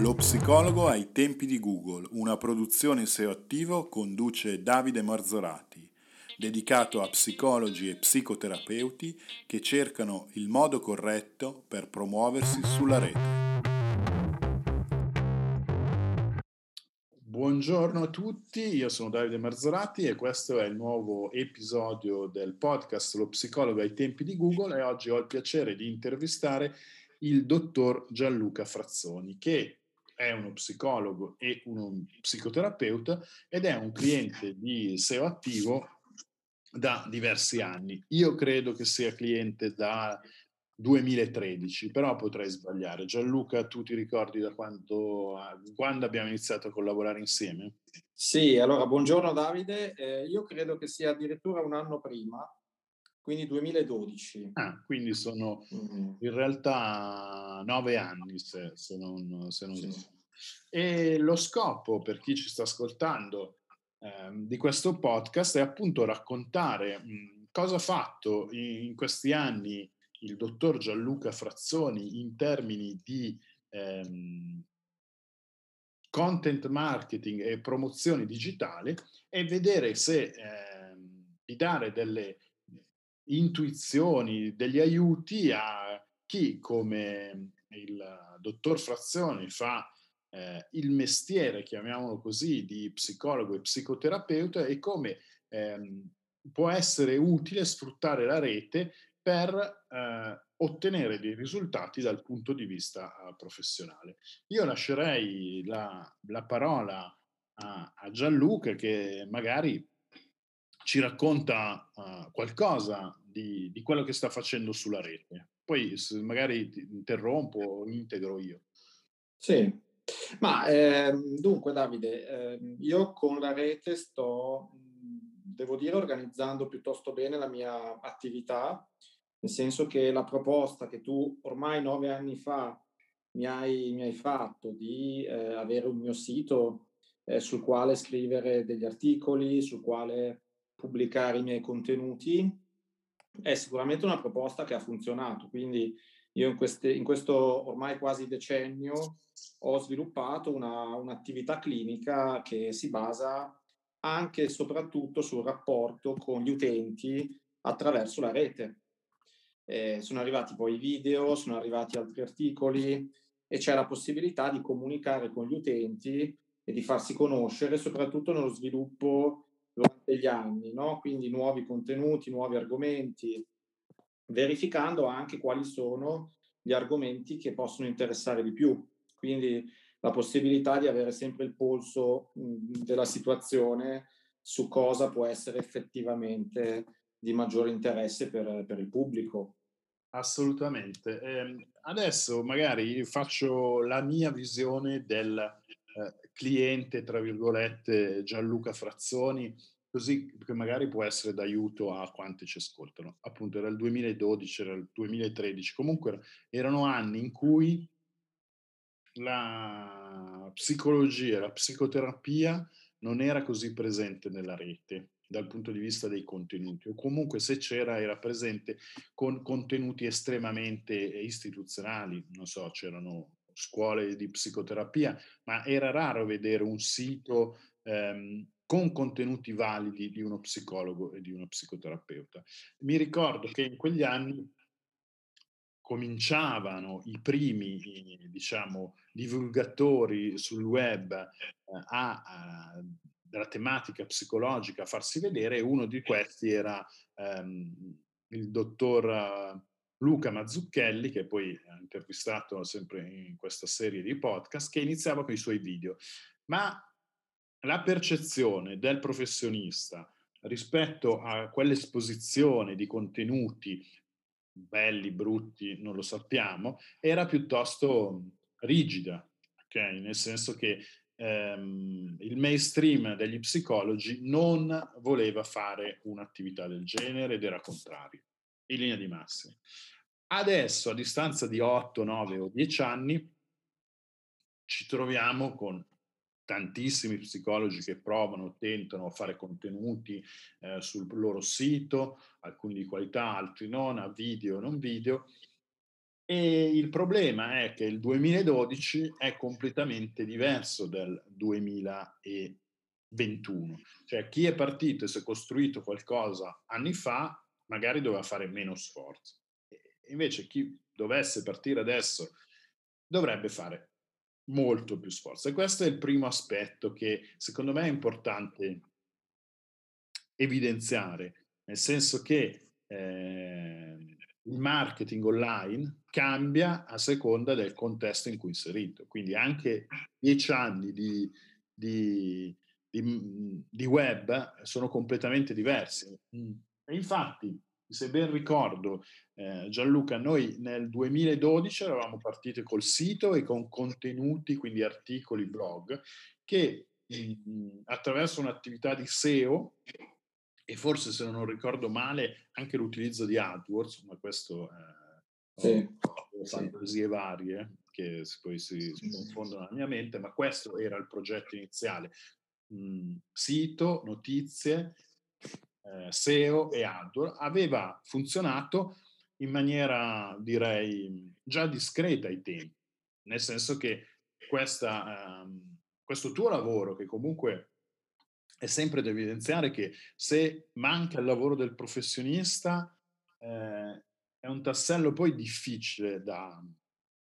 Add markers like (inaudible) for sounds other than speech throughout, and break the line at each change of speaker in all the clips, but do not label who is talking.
Lo psicologo ai tempi di Google, una produzione SEO attivo conduce Davide Marzorati, dedicato a psicologi e psicoterapeuti che cercano il modo corretto per promuoversi sulla rete.
Buongiorno a tutti, io sono Davide Marzorati e questo è il nuovo episodio del podcast Lo psicologo ai tempi di Google e oggi ho il piacere di intervistare il dottor Gianluca Frazzoni che è uno psicologo e uno psicoterapeuta ed è un cliente di SEO attivo da diversi anni. Io credo che sia cliente da 2013, però potrei sbagliare. Gianluca, tu ti ricordi da quando, quando abbiamo iniziato a collaborare insieme?
Sì, allora buongiorno Davide, eh, io credo che sia addirittura un anno prima, quindi 2012.
Ah, quindi sono mm-hmm. in realtà nove anni se, se non, se non sì. E lo scopo per chi ci sta ascoltando eh, di questo podcast è appunto raccontare mh, cosa ha fatto in, in, questi anni il dottor Gianluca Frazzoni in termini di ehm, content marketing e promozione digitale e vedere se ehm, di dare delle intuizioni, degli aiuti a chi come il dottor Frazioni fa eh, il mestiere, chiamiamolo così, di psicologo e psicoterapeuta e come ehm, può essere utile sfruttare la rete per eh, ottenere dei risultati dal punto di vista uh, professionale. Io lascerei la, la parola a, a Gianluca che magari ci racconta uh, qualcosa di, di, quello che sta facendo sulla rete. Poi magari ti interrompo integro io.
Sì, ma eh, dunque Davide, eh, io con la rete sto, devo dire, organizzando piuttosto bene la mia attività, nel senso che la proposta che tu ormai nove anni fa mi hai, mi hai fatto di eh, avere un mio sito eh, sul quale scrivere degli articoli, sul quale pubblicare i miei contenuti, è sicuramente una proposta che ha funzionato. Quindi io in, queste, in questo ormai quasi decennio ho sviluppato una, un'attività clinica che si basa anche e soprattutto sul rapporto con gli utenti attraverso la rete. Eh, sono arrivati poi video, sono arrivati altri articoli e c'è la possibilità di comunicare con gli utenti e di farsi conoscere, soprattutto nello sviluppo durante gli anni, no? quindi nuovi contenuti, nuovi argomenti, verificando anche quali sono gli argomenti che possono interessare di più. Quindi la possibilità di avere sempre il polso della situazione su cosa può essere effettivamente di maggiore interesse per, per il pubblico.
Assolutamente. Eh, adesso magari faccio la mia visione del eh, cliente, tra virgolette, Gianluca Frazzoni, così che magari può essere d'aiuto a quanti ci ascoltano. Appunto era il 2012, era il 2013, comunque erano anni in cui la psicologia, la psicoterapia non era così presente nella rete dal punto di vista dei contenuti o comunque se c'era era presente con contenuti estremamente istituzionali, non so, c'erano scuole di psicoterapia, ma era raro vedere un sito ehm, con contenuti validi di uno psicologo e di uno psicoterapeuta. Mi ricordo che in quegli anni cominciavano i primi, diciamo, divulgatori sul web eh, a, a, della tematica psicologica a farsi vedere e uno di questi era ehm, il dottor Luca Mazzucchelli, che poi ha intervistato sempre in questa serie di podcast, che iniziava con i suoi video. Ma la percezione del professionista rispetto a quell'esposizione di contenuti belli, brutti, non lo sappiamo, era piuttosto rigida, okay? nel senso che ehm, il mainstream degli psicologi non voleva fare un'attività del genere ed era contrario, in linea di massima. Adesso, a distanza di 8, 9 o 10 anni, ci troviamo con tantissimi psicologi che provano, tentano a fare contenuti eh, sul loro sito, alcuni di qualità, altri non, a video, non video, E il problema è che il 2012 è completamente diverso dal 2021. Cioè chi è partito e si è costruito qualcosa anni fa magari doveva fare meno sforzo. Invece chi dovesse partire adesso dovrebbe fare molto più sforzo. E questo è il primo aspetto che secondo me è importante evidenziare, nel senso che eh, il marketing online cambia a seconda del contesto in cui è inserito. Quindi anche dieci anni di, di, di, di web sono completamente diversi. E infatti, se ben ricordo, eh, Gianluca, noi nel 2012 eravamo partiti col sito e con contenuti, quindi articoli, blog, che mh, attraverso un'attività di SEO e forse se non ricordo male anche l'utilizzo di AdWords, ma questo eh, sì, fantasie sì. varie che poi si, si, confondono nella mia mente, ma questo era il progetto iniziale. Mm, sito, notizie, eh, SEO e AdWords aveva funzionato in maniera direi già discreta ai tempi, nel senso che questa, ehm, questo tuo lavoro che comunque è sempre da evidenziare che se manca il lavoro del professionista eh, è un tassello poi difficile da,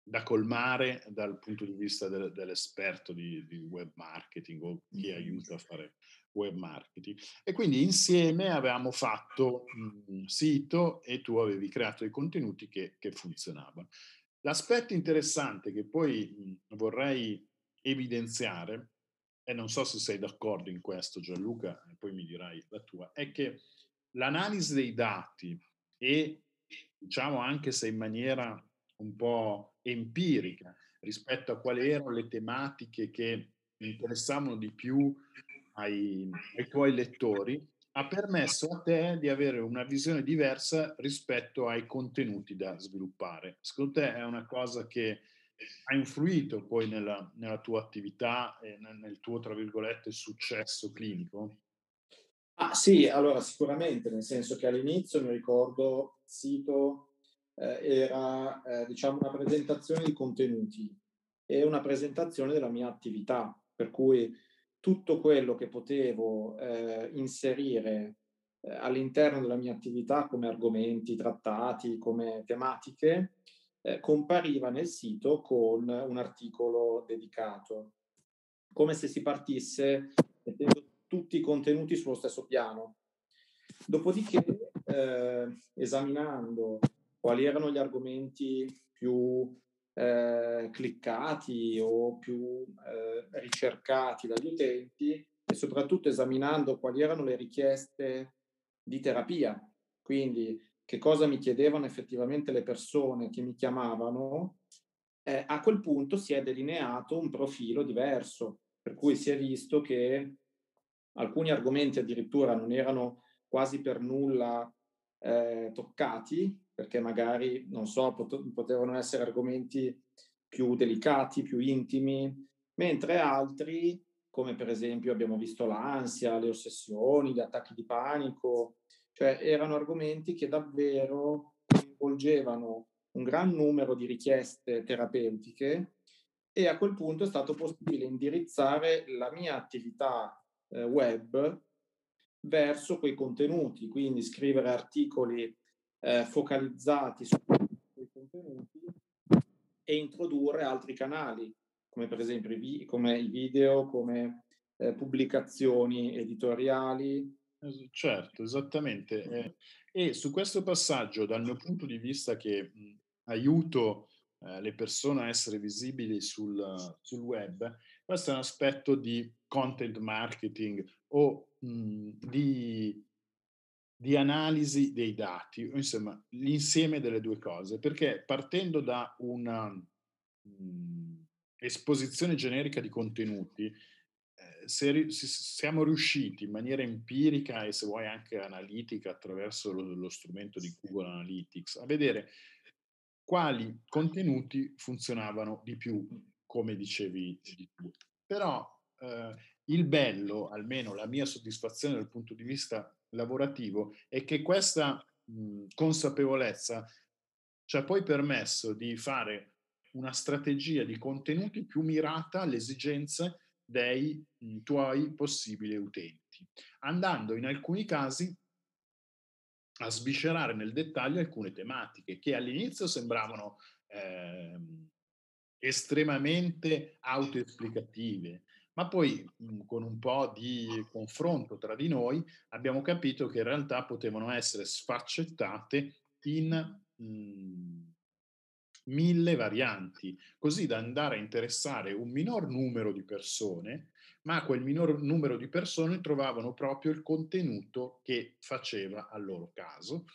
da, colmare dal punto di vista del, dell'esperto di, di, web marketing o chi aiuta a fare web marketing. E quindi insieme avevamo fatto un sito e tu avevi creato dei contenuti che, che funzionavano. L'aspetto interessante che poi vorrei evidenziare e non so se sei d'accordo in questo Gianluca, poi mi dirai la tua, è che l'analisi dei dati e diciamo anche se in maniera un po' empirica rispetto a quali erano le tematiche che interessavano di più ai, ai tuoi lettori, ha permesso a te di avere una visione diversa rispetto ai contenuti da sviluppare. Secondo te è una cosa che ha influito poi nella, nella tua attività e nel, nel, tuo, tra virgolette, successo clinico?
Ah sì, allora sicuramente, nel senso che all'inizio mi ricordo il sito eh, era eh, diciamo una presentazione di contenuti e una presentazione della mia attività, per cui tutto quello che potevo eh, inserire eh, all'interno della mia attività come argomenti trattati, come tematiche, eh, compariva nel sito con un articolo dedicato, come se si partisse mettendo tutti i contenuti sullo stesso piano. Dopodiché, eh, esaminando quali erano gli argomenti più eh, cliccati o più eh, ricercati dagli utenti e soprattutto esaminando quali erano le richieste di terapia. Quindi che cosa mi chiedevano effettivamente le persone che mi chiamavano, eh, a quel punto si è delineato un profilo diverso, per cui si è visto che alcuni argomenti addirittura non erano quasi per nulla eh, toccati, perché magari, non so, pot- potevano essere argomenti più delicati, più intimi, mentre altri, come per esempio abbiamo visto l'ansia, le ossessioni, gli attacchi di panico, cioè erano argomenti che davvero coinvolgevano un gran numero di richieste terapeutiche e a quel punto è stato possibile indirizzare la mia attività eh, web verso quei contenuti, quindi scrivere articoli eh, focalizzati su quei contenuti e introdurre altri canali, come per esempio i, vi- come i video, come eh, pubblicazioni editoriali,
Certo, esattamente. Eh, e su questo passaggio, dal mio punto di vista che mh, aiuto eh, le persone a essere visibili sul, sul, web, questo è un aspetto di content marketing o mh, di, di, analisi dei dati, insomma, l'insieme delle due cose, perché partendo da una mh, esposizione generica di contenuti, se, se, siamo riusciti in maniera empirica e se vuoi anche analitica attraverso lo, lo strumento di Google Analytics a vedere quali contenuti funzionavano di più, come dicevi di tu. Però eh, il bello, almeno la mia soddisfazione dal punto di vista lavorativo, è che questa mh, consapevolezza ci ha poi permesso di fare una strategia di contenuti più mirata alle esigenze dei mh, tuoi possibili utenti, andando in alcuni casi a sviscerare nel dettaglio alcune tematiche che all'inizio sembravano eh, estremamente autoesplicative, ma poi mh, con un po' di confronto tra di noi abbiamo capito che in realtà potevano essere sfaccettate in mh, mille varianti, così da andare a interessare un minor numero di persone, ma quel minor numero di persone trovavano proprio il contenuto che faceva al loro caso.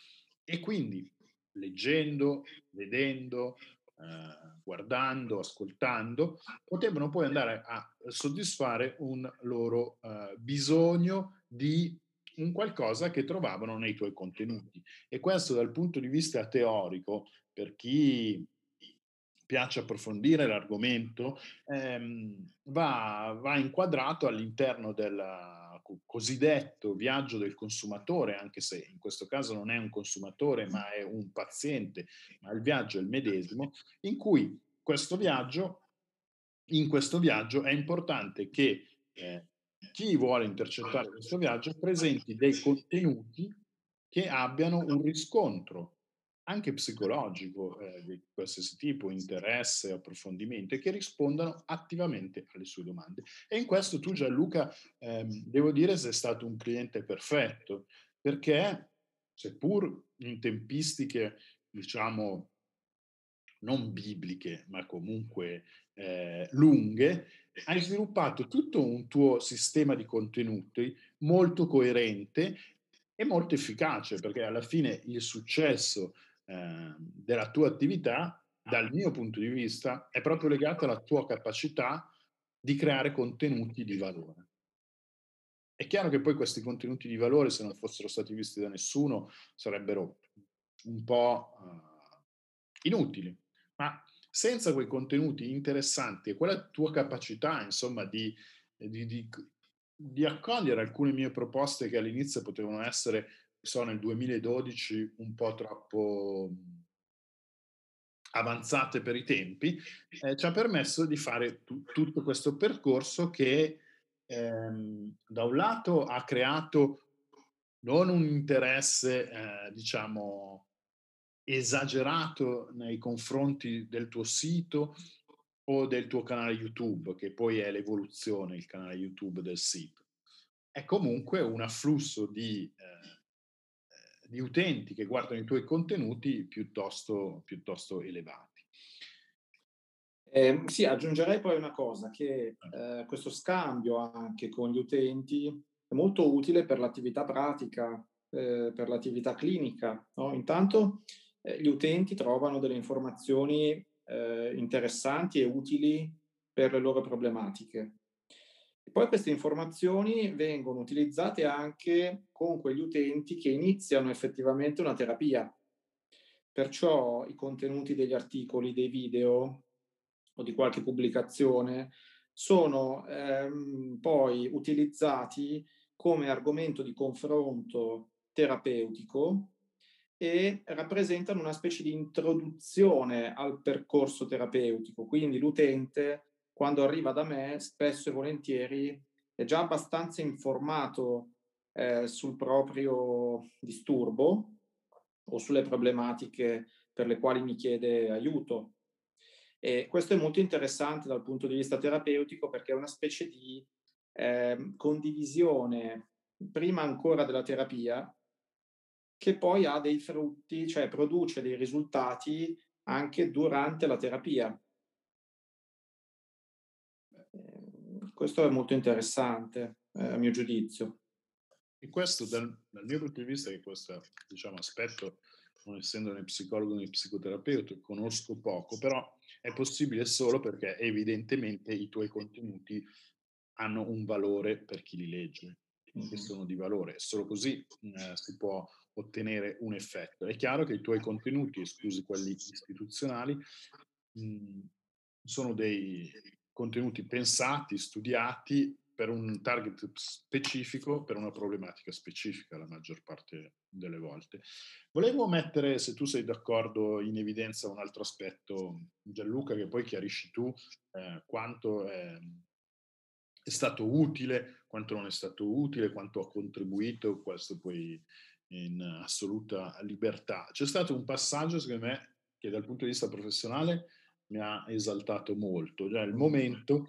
E quindi leggendo, vedendo, eh, guardando, ascoltando, potevano poi andare a soddisfare un loro eh, bisogno di un qualcosa che trovavano nei tuoi contenuti. E questo dal punto di vista teorico, per chi piace approfondire l'argomento, ehm, va, va, inquadrato all'interno del cosiddetto viaggio del consumatore, anche se in questo caso non è un consumatore ma è un paziente, ma il viaggio è il medesimo, in cui questo viaggio, in questo viaggio è importante che eh, chi vuole intercettare questo viaggio presenti dei contenuti che abbiano un riscontro anche psicologico eh, di qualsiasi tipo, interesse, approfondimento e che rispondano attivamente alle sue domande. E in questo tu Gianluca, ehm, devo dire, sei stato un cliente perfetto, perché seppur in tempistiche, diciamo, non bibliche, ma comunque eh, lunghe, hai sviluppato tutto un tuo sistema di contenuti molto coerente e molto efficace, perché alla fine il successo Ehm, della tua attività, dal mio punto di vista, è proprio legata alla tua capacità di creare contenuti di valore. È chiaro che poi questi contenuti di valore, se non fossero stati visti da nessuno, sarebbero un po' uh, inutili, ma senza quei contenuti interessanti e quella tua capacità, insomma, di, di, di, di accogliere alcune mie proposte che all'inizio potevano essere so nel 2012 un po' troppo avanzate per i tempi, eh, ci ha permesso di fare tu, tutto questo percorso che ehm, da un lato ha creato non un interesse, eh, diciamo, esagerato nei confronti del tuo sito o del tuo canale YouTube, che poi è l'evoluzione, il canale YouTube del sito. È comunque un afflusso di eh, di utenti che guardano i tuoi contenuti piuttosto, piuttosto elevati.
Eh, sì, aggiungerei poi una cosa, che eh, questo scambio anche con gli utenti è molto utile per l'attività pratica, eh, per l'attività clinica. No? Intanto eh, gli utenti trovano delle informazioni eh, interessanti e utili per le loro problematiche. Poi queste informazioni vengono utilizzate anche con quegli utenti che iniziano effettivamente una terapia. Perciò i contenuti degli articoli, dei video o di qualche pubblicazione sono ehm, poi utilizzati come argomento di confronto terapeutico e rappresentano una specie di introduzione al percorso terapeutico. Quindi l'utente quando arriva da me spesso e volentieri è già abbastanza informato eh, sul proprio disturbo o sulle problematiche per le quali mi chiede aiuto. E questo è molto interessante dal punto di vista terapeutico perché è una specie di eh, condivisione, prima ancora della terapia, che poi ha dei frutti, cioè produce dei risultati anche durante la terapia. Questo è molto interessante, eh, a mio giudizio.
E questo, dal, dal, mio punto di vista, che questo diciamo, aspetto, non essendo né psicologo né psicoterapeuta, conosco poco, però è possibile solo perché evidentemente i tuoi contenuti hanno un valore per chi li legge, che sono di valore. Solo così eh, si può ottenere un effetto. È chiaro che i tuoi contenuti, esclusi quelli istituzionali, mh, sono dei contenuti pensati, studiati per un target specifico, per una problematica specifica la maggior parte delle volte. Volevo mettere, se tu sei d'accordo, in evidenza un altro aspetto, Gianluca, che poi chiarisci tu eh, quanto è, è, stato utile, quanto non è stato utile, quanto ha contribuito, questo poi in assoluta libertà. C'è stato un passaggio, secondo me, che dal punto di vista professionale mi ha esaltato molto, cioè il momento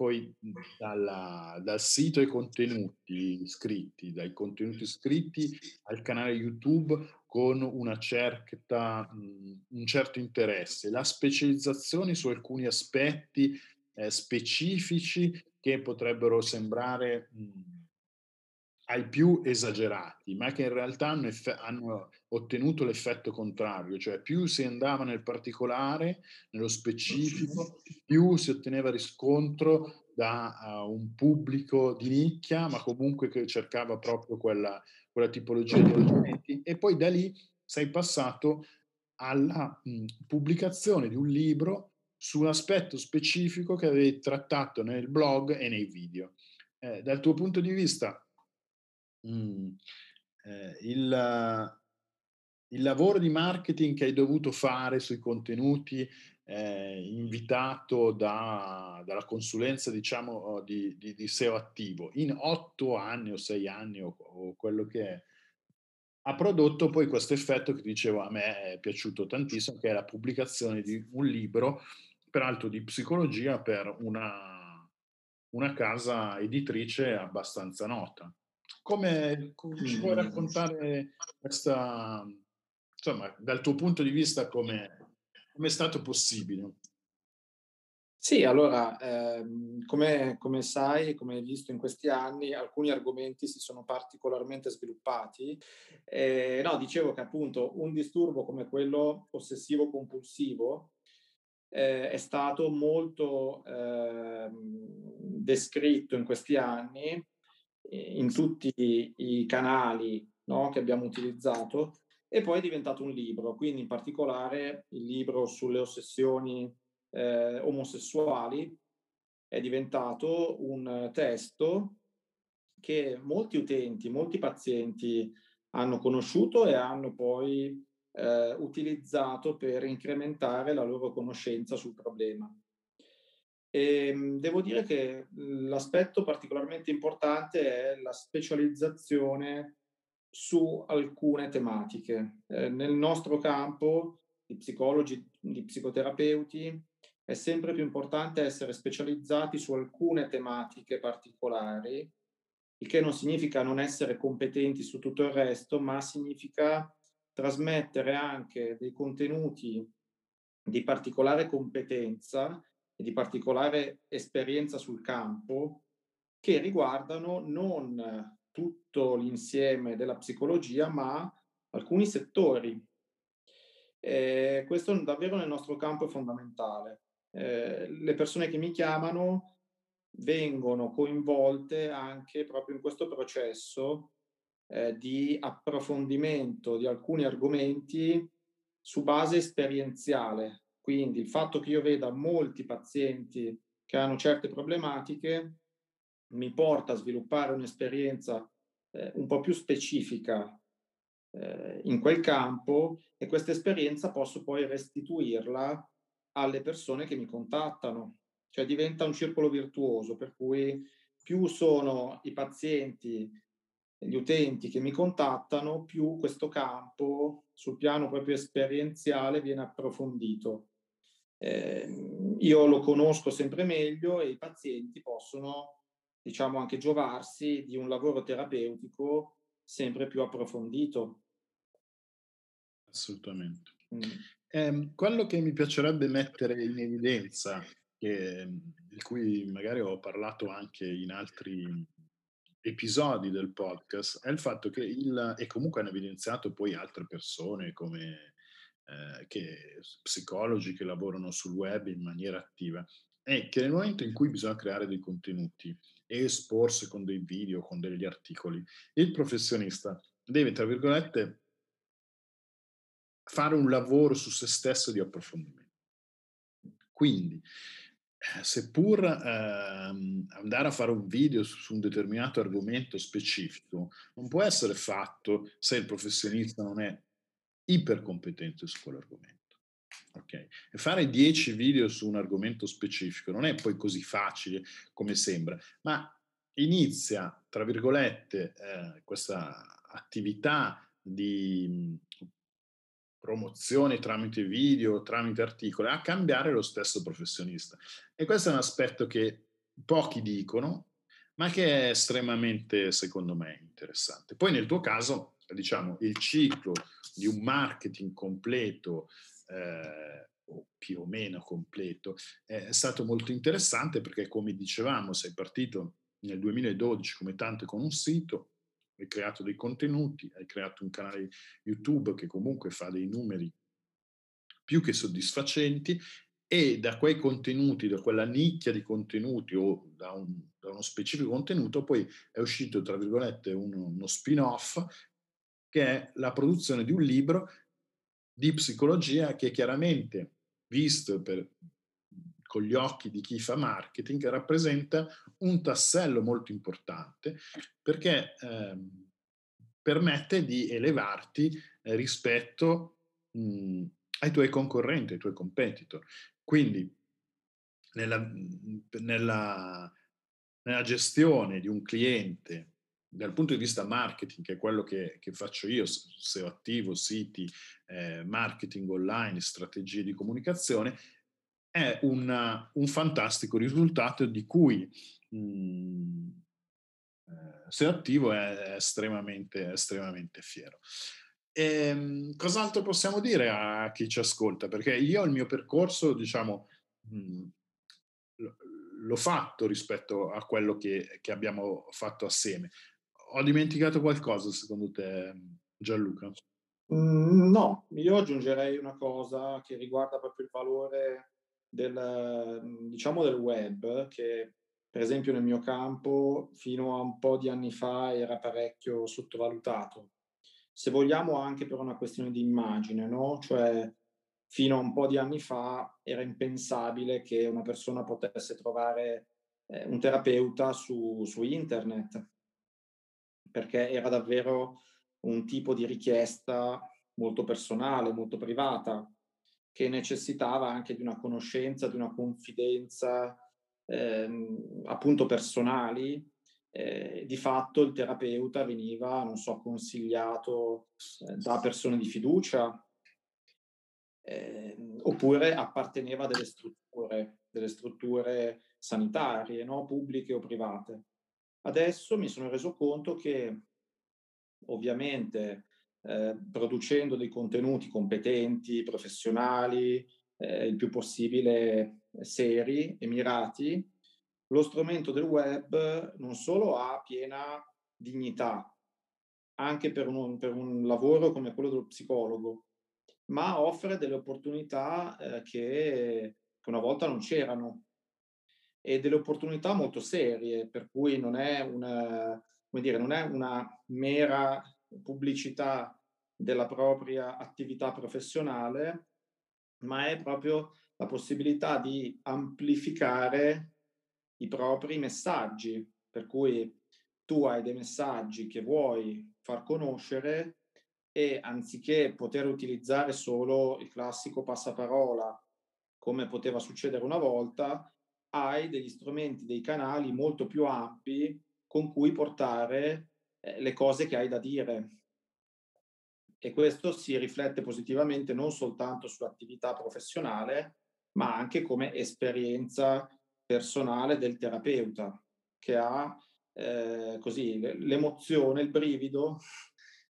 poi dalla, dal sito ai contenuti scritti, dai contenuti scritti al canale YouTube con una certa, un certo interesse, la specializzazione su alcuni aspetti eh, specifici che potrebbero sembrare mh, ai più esagerati, ma che in realtà hanno, eff- hanno, ottenuto l'effetto contrario, cioè più si andava nel particolare, nello specifico, più si otteneva riscontro da uh, un pubblico di nicchia, ma comunque che cercava proprio quella, quella tipologia di argomenti. E poi da lì sei passato alla mh, pubblicazione di un libro su un aspetto specifico che avevi trattato nel blog e nei video. Eh, dal tuo punto di vista, Mh. Eh, il il lavoro di marketing che hai dovuto fare sui contenuti, ehm, invitato da dalla consulenza diciamo di di di SEO attivo, in 8 anni o 6 anni o o quello che è, ha prodotto poi questo effetto che dicevo a me è piaciuto tantissimo, che è la pubblicazione di un libro, peraltro di psicologia per una una casa editrice abbastanza nota. Come ci puoi raccontare questa, insomma, dal tuo punto di vista come è stato possibile?
Sì, allora, ehm, come, come, sai, come hai visto in questi anni, alcuni argomenti si sono particolarmente sviluppati. Eh, no, dicevo che appunto un disturbo come quello ossessivo-compulsivo eh, è stato molto eh, descritto in questi anni in tutti i canali no, che abbiamo utilizzato e poi è diventato un libro, quindi in particolare il libro sulle ossessioni eh, omosessuali è diventato un testo che molti utenti, molti pazienti hanno conosciuto e hanno poi eh, utilizzato per incrementare la loro conoscenza sul problema. E ehm, devo dire che l'aspetto particolarmente importante è la specializzazione su alcune tematiche. Eh, nel nostro campo di psicologi, di psicoterapeuti, è sempre più importante essere specializzati su alcune tematiche particolari, il che non significa non essere competenti su tutto il resto, ma significa trasmettere anche dei contenuti di particolare competenza e di particolare esperienza sul campo che riguardano non tutto l'insieme della psicologia, ma alcuni settori. Eh, questo davvero nel nostro campo è fondamentale. Eh, le persone che mi chiamano vengono coinvolte anche proprio in questo processo eh, di approfondimento di alcuni argomenti su base esperienziale, quindi il fatto che io veda molti pazienti che hanno certe problematiche mi porta a sviluppare un'esperienza eh, un po' più specifica eh, in quel campo e questa esperienza posso poi restituirla alle persone che mi contattano. Cioè diventa un circolo virtuoso per cui più sono i pazienti gli utenti che mi contattano, più questo campo sul piano proprio esperienziale viene approfondito. Eh, io lo conosco sempre meglio e i pazienti possono, diciamo, anche giovarsi di un lavoro terapeutico sempre più approfondito.
Assolutamente. Mm. Eh, quello che mi piacerebbe mettere in evidenza, che, di cui magari ho parlato anche in altri episodi del podcast è il fatto che il, e comunque hanno evidenziato poi altre persone come eh, che, psicologi che lavorano sul web in maniera attiva, è che nel momento in cui bisogna creare dei contenuti e esporsi con dei video, con degli articoli, il professionista deve, tra virgolette, fare un lavoro su se stesso di approfondimento. Quindi, eh, seppur ehm, andare a fare un video su, su, un determinato argomento specifico non può essere fatto se il professionista non è ipercompetente su quell'argomento. Okay. E fare 10 video su un argomento specifico non è poi così facile come sembra, ma inizia, tra virgolette, eh, questa attività di promozione tramite video, tramite articoli, a cambiare lo stesso professionista. E questo è un aspetto che pochi dicono, ma che è estremamente, secondo me, interessante. Poi nel tuo caso, diciamo, il ciclo di un marketing completo, eh, o più o meno completo, è stato molto interessante perché, come dicevamo, sei partito nel 2012 come tanto con un sito, hai creato dei contenuti, hai creato un canale YouTube che comunque fa dei numeri più che soddisfacenti e da quei contenuti, da quella nicchia di contenuti o da, un, da uno specifico contenuto, poi è uscito, tra virgolette, uno, uno spin-off che è la produzione di un libro di psicologia che chiaramente, visto per, con gli occhi di chi fa marketing, rappresenta un tassello molto importante perché eh, permette di elevarti eh, rispetto mh, ai tuoi concorrenti, ai tuoi competitor. Quindi nella, nella, nella gestione di un cliente dal punto di vista marketing, che è quello che, che faccio io, SEO attivo, siti, eh, marketing online, strategie di comunicazione, è una, un fantastico risultato di cui mhmm, eh, se attivo è estremamente, estremamente fiero. E, ehm, cos'altro possiamo dire a chi ci ascolta? Perché io il mio percorso, diciamo, mh, mhmm, l'ho fatto rispetto a quello che, che, abbiamo fatto assieme. Ho dimenticato qualcosa secondo te, Gianluca?
Mm, no, io aggiungerei una cosa che riguarda proprio il valore del, diciamo del web, che per esempio nel mio campo fino a un po' di anni fa era parecchio sottovalutato. Se vogliamo anche per una questione di immagine, no? Cioè fino a un po' di anni fa era impensabile che una persona potesse trovare eh, un terapeuta su, su internet, perché era davvero un tipo di richiesta molto personale, molto privata che necessitava anche di una conoscenza, di una confidenza ehm, appunto personali. Eh, di fatto il terapeuta veniva, non so, consigliato eh, da persone di fiducia eh, oppure apparteneva a delle strutture, delle strutture sanitarie, no? pubbliche o private. Adesso mi sono reso conto che ovviamente eh, producendo dei contenuti competenti, professionali, eh, il più possibile seri e mirati, lo strumento del web non solo ha piena dignità, anche per un, per un lavoro come quello dello psicologo, ma offre delle opportunità eh, che, che una volta non c'erano e delle opportunità molto serie, per cui non è una, dire, non è una mera pubblicità della propria attività professionale, ma è proprio la possibilità di amplificare i propri messaggi, per cui tu hai dei messaggi che vuoi far conoscere e anziché poter utilizzare solo il classico passaparola, come poteva succedere una volta, hai degli strumenti, dei canali molto più ampi con cui portare eh, le cose che hai da dire. E questo si riflette positivamente non soltanto sull'attività professionale, ma anche come esperienza personale del terapeuta, che ha eh, così l'emozione, il brivido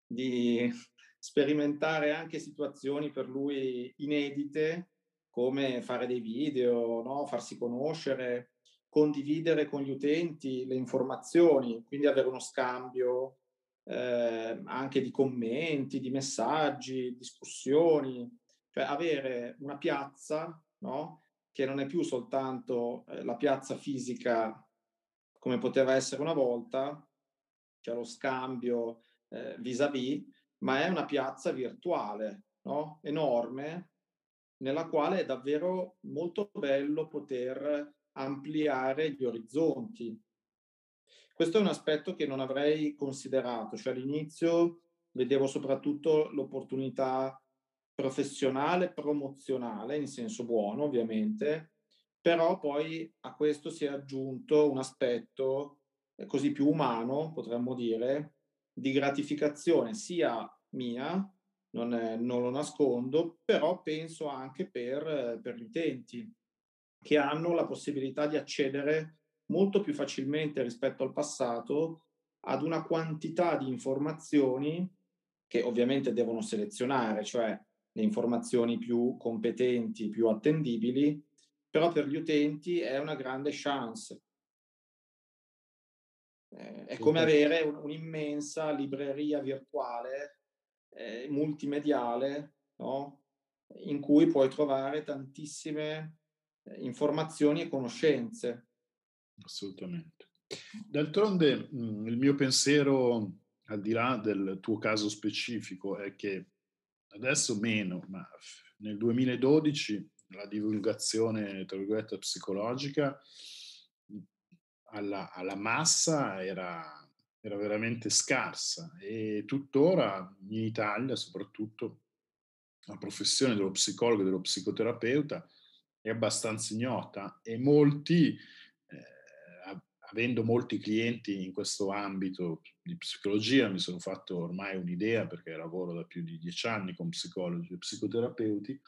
di (laughs) sperimentare anche situazioni per lui inedite, come fare dei video, no? farsi conoscere, condividere con gli utenti le informazioni, quindi avere uno scambio eh, anche di commenti, di messaggi, discussioni, cioè avere una piazza no? che non è più soltanto eh, la piazza fisica come poteva essere una volta, cioè lo scambio eh, vis-à-vis, ma è una piazza virtuale, no? enorme, nella quale è davvero molto bello poter ampliare gli orizzonti. Questo è un aspetto che non avrei considerato, cioè all'inizio vedevo soprattutto l'opportunità professionale, promozionale, in senso buono ovviamente, però poi a questo si è aggiunto un aspetto eh, così più umano, potremmo dire, di gratificazione sia mia, non, è, non lo nascondo, però penso anche per, per gli utenti che hanno la possibilità di accedere molto più facilmente rispetto al passato ad una quantità di informazioni che ovviamente devono selezionare, cioè le informazioni più competenti, più attendibili, però per gli utenti è una grande chance. Eh, è come avere un, un'immensa libreria virtuale eh, multimediale no? in cui puoi trovare tantissime eh, informazioni e conoscenze.
Assolutamente. D'altronde mh, il mio pensiero, al di là del tuo caso specifico, è che adesso meno, ma nel 2012 la divulgazione, tra virgolette, psicologica alla, alla massa era, era veramente scarsa e tuttora in Italia soprattutto la professione dello psicologo e dello psicoterapeuta è abbastanza ignota e molti, eh, avendo molti clienti in questo ambito di psicologia, mi sono fatto ormai un'idea perché lavoro da più di dieci anni con psicologi e psicoterapeuti,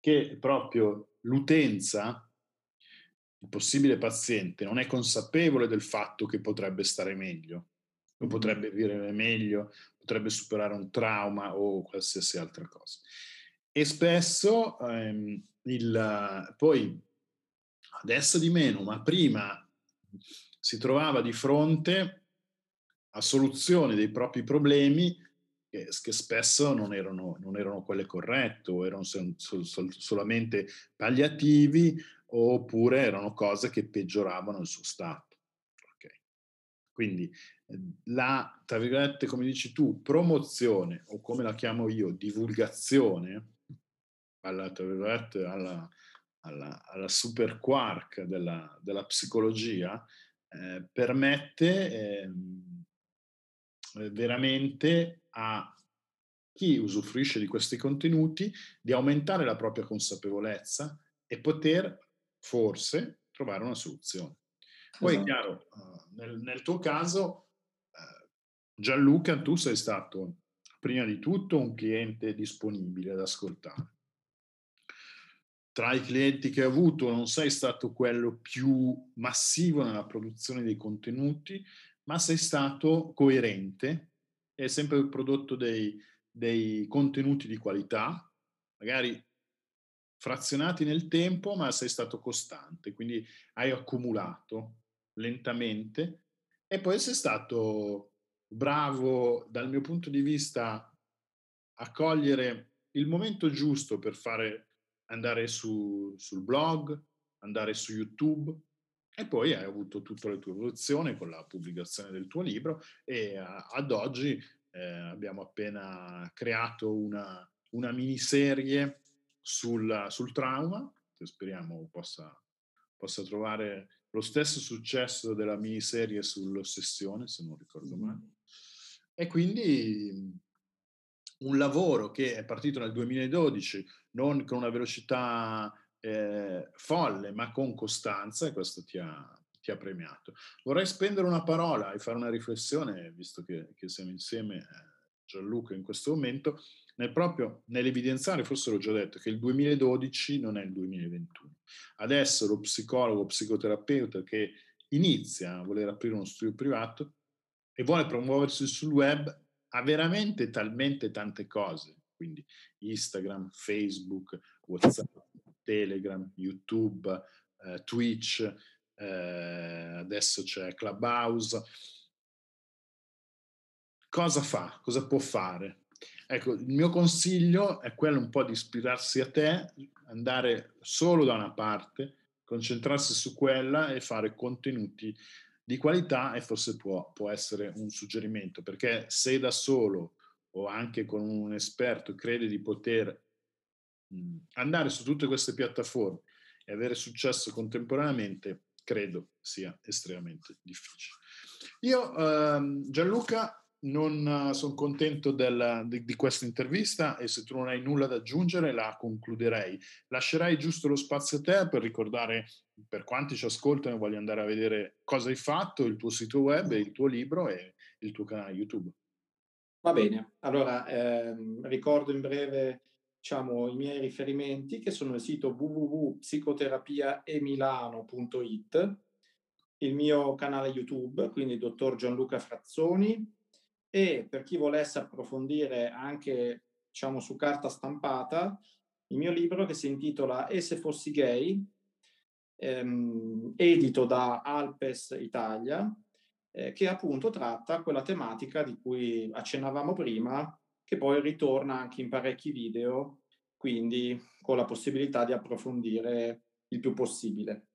che proprio l'utenza, il possibile paziente, non è consapevole del fatto che potrebbe stare meglio, o potrebbe vivere meglio, potrebbe superare un trauma o qualsiasi altra cosa. E spesso ehm, il, poi adesso di meno, ma prima si trovava di fronte a soluzioni dei propri problemi che, che spesso non erano, non erano, quelle corrette o erano sol, sol, solamente palliativi oppure erano cose che peggioravano il suo stato. Quindi ehm, la, tra virgolette, come dici tu, promozione o come la chiamo io, divulgazione alla, tra virgolette, alla, alla, alla super quark della, della psicologia, eh, permette eh, veramente a chi usufruisce di questi contenuti di aumentare la propria consapevolezza e poter forse trovare una soluzione. Poi esatto. chiaro, uh, nel, nel, tuo caso, uh, Gianluca, tu sei stato prima di tutto un cliente disponibile ad ascoltare tra i clienti che hai avuto non sei stato quello più massivo nella produzione dei contenuti, ma sei stato coerente e hai sempre prodotto dei, dei contenuti di qualità, magari frazionati nel tempo, ma sei stato costante, quindi hai accumulato lentamente e poi sei stato bravo dal mio punto di vista a cogliere il momento giusto per fare andare su, sul blog, andare su YouTube e poi hai avuto tutta la tua evoluzione con la pubblicazione del tuo libro e a, ad oggi eh, abbiamo appena creato una, una miniserie sul, sul trauma che speriamo possa, possa trovare lo stesso successo della miniserie sull'ossessione, se non ricordo male. E quindi un lavoro che è partito nel 2012 non con una velocità eh, folle, ma con costanza, e questo ti ha, ti ha, premiato. Vorrei spendere una parola e fare una riflessione, visto che, che siamo insieme, eh, Gianluca, in questo momento, nel proprio nell'evidenziare, forse l'ho già detto, che il 2012 non è il 2021. Adesso lo psicologo, psicoterapeuta che inizia a voler aprire uno studio privato e vuole promuoversi sul web ha veramente talmente tante cose, quindi Instagram, Facebook, WhatsApp, Telegram, YouTube, eh, Twitch, eh, adesso c'è Clubhouse. Cosa fa? Cosa può fare? Ecco, il mio consiglio è quello un po' di ispirarsi a te, andare solo da una parte, concentrarsi su quella e fare contenuti di qualità e forse può, può essere un suggerimento, perché se da solo o anche con un esperto crede di poter mh, andare su tutte queste piattaforme e avere successo contemporaneamente credo sia estremamente difficile. Io, ehm, Gianluca, non sono contento del, di, di, questa intervista e se tu non hai nulla da aggiungere la concluderei. Lascerei giusto lo spazio a te per ricordare per quanti ci ascoltano e vogliono andare a vedere cosa hai fatto, il tuo sito web, il tuo libro e il tuo canale YouTube.
Va bene, allora ehm, ricordo in breve diciamo, i miei riferimenti che sono il sito www.psicoterapiaemilano.it, il mio canale YouTube, quindi dottor Gianluca Frazzoni, e per chi volesse approfondire anche diciamo, su carta stampata il mio libro che si intitola E se fossi gay, ehm, edito da Alpes Italia, eh, che appunto tratta quella tematica di cui accennavamo prima, che poi ritorna anche in parecchi video, quindi con la possibilità di approfondire il più possibile.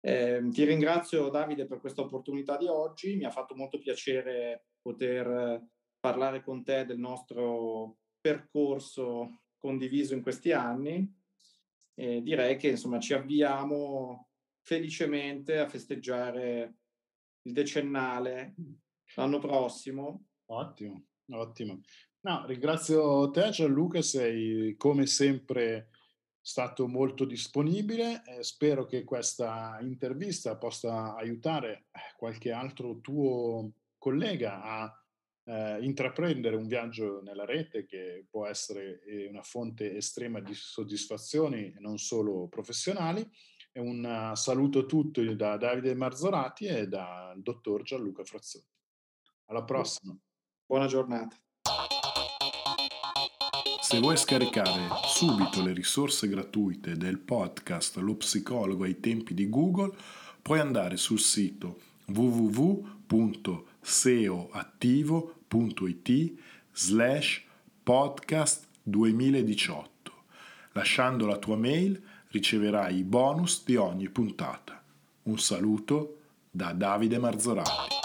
Eh, ti ringrazio Davide per questa opportunità di oggi, mi ha fatto molto piacere poter parlare con te del nostro percorso condiviso in questi anni e direi che insomma ci avviamo felicemente a festeggiare il decennale l'anno prossimo.
Ottimo, ottimo. No, ringrazio te Gianluca, sei come sempre stato molto disponibile. Eh, spero che questa intervista possa aiutare eh, qualche altro tuo collega a eh, intraprendere un viaggio nella rete che può essere eh, una fonte estrema di soddisfazioni non solo professionali. E un uh, saluto a tutti da Davide Marzorati e dal dottor Gianluca Frazzoni. Alla prossima.
Buona giornata.
Se vuoi scaricare subito le risorse gratuite del podcast Lo psicologo ai tempi di Google, puoi andare sul sito www.seoattivo.it slash podcast 2018. Lasciando la tua mail riceverai i bonus di ogni puntata. Un saluto da Davide Marzorati.